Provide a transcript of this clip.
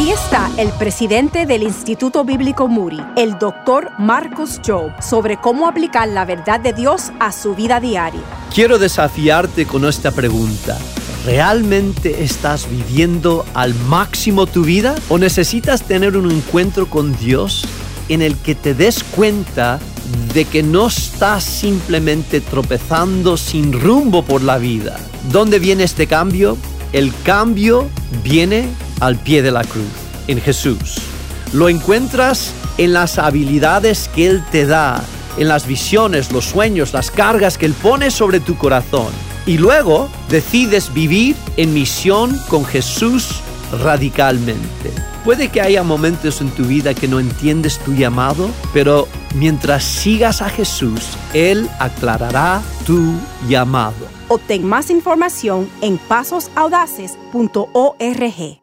Aquí está el presidente del Instituto Bíblico Muri, el doctor Marcos Job, sobre cómo aplicar la verdad de Dios a su vida diaria. Quiero desafiarte con esta pregunta. ¿Realmente estás viviendo al máximo tu vida o necesitas tener un encuentro con Dios en el que te des cuenta de que no estás simplemente tropezando sin rumbo por la vida? ¿Dónde viene este cambio? El cambio viene al pie de la cruz, en Jesús. Lo encuentras en las habilidades que Él te da, en las visiones, los sueños, las cargas que Él pone sobre tu corazón. Y luego decides vivir en misión con Jesús radicalmente. Puede que haya momentos en tu vida que no entiendes tu llamado, pero mientras sigas a Jesús, Él aclarará tu llamado. Obtén más información en pasosaudaces.org.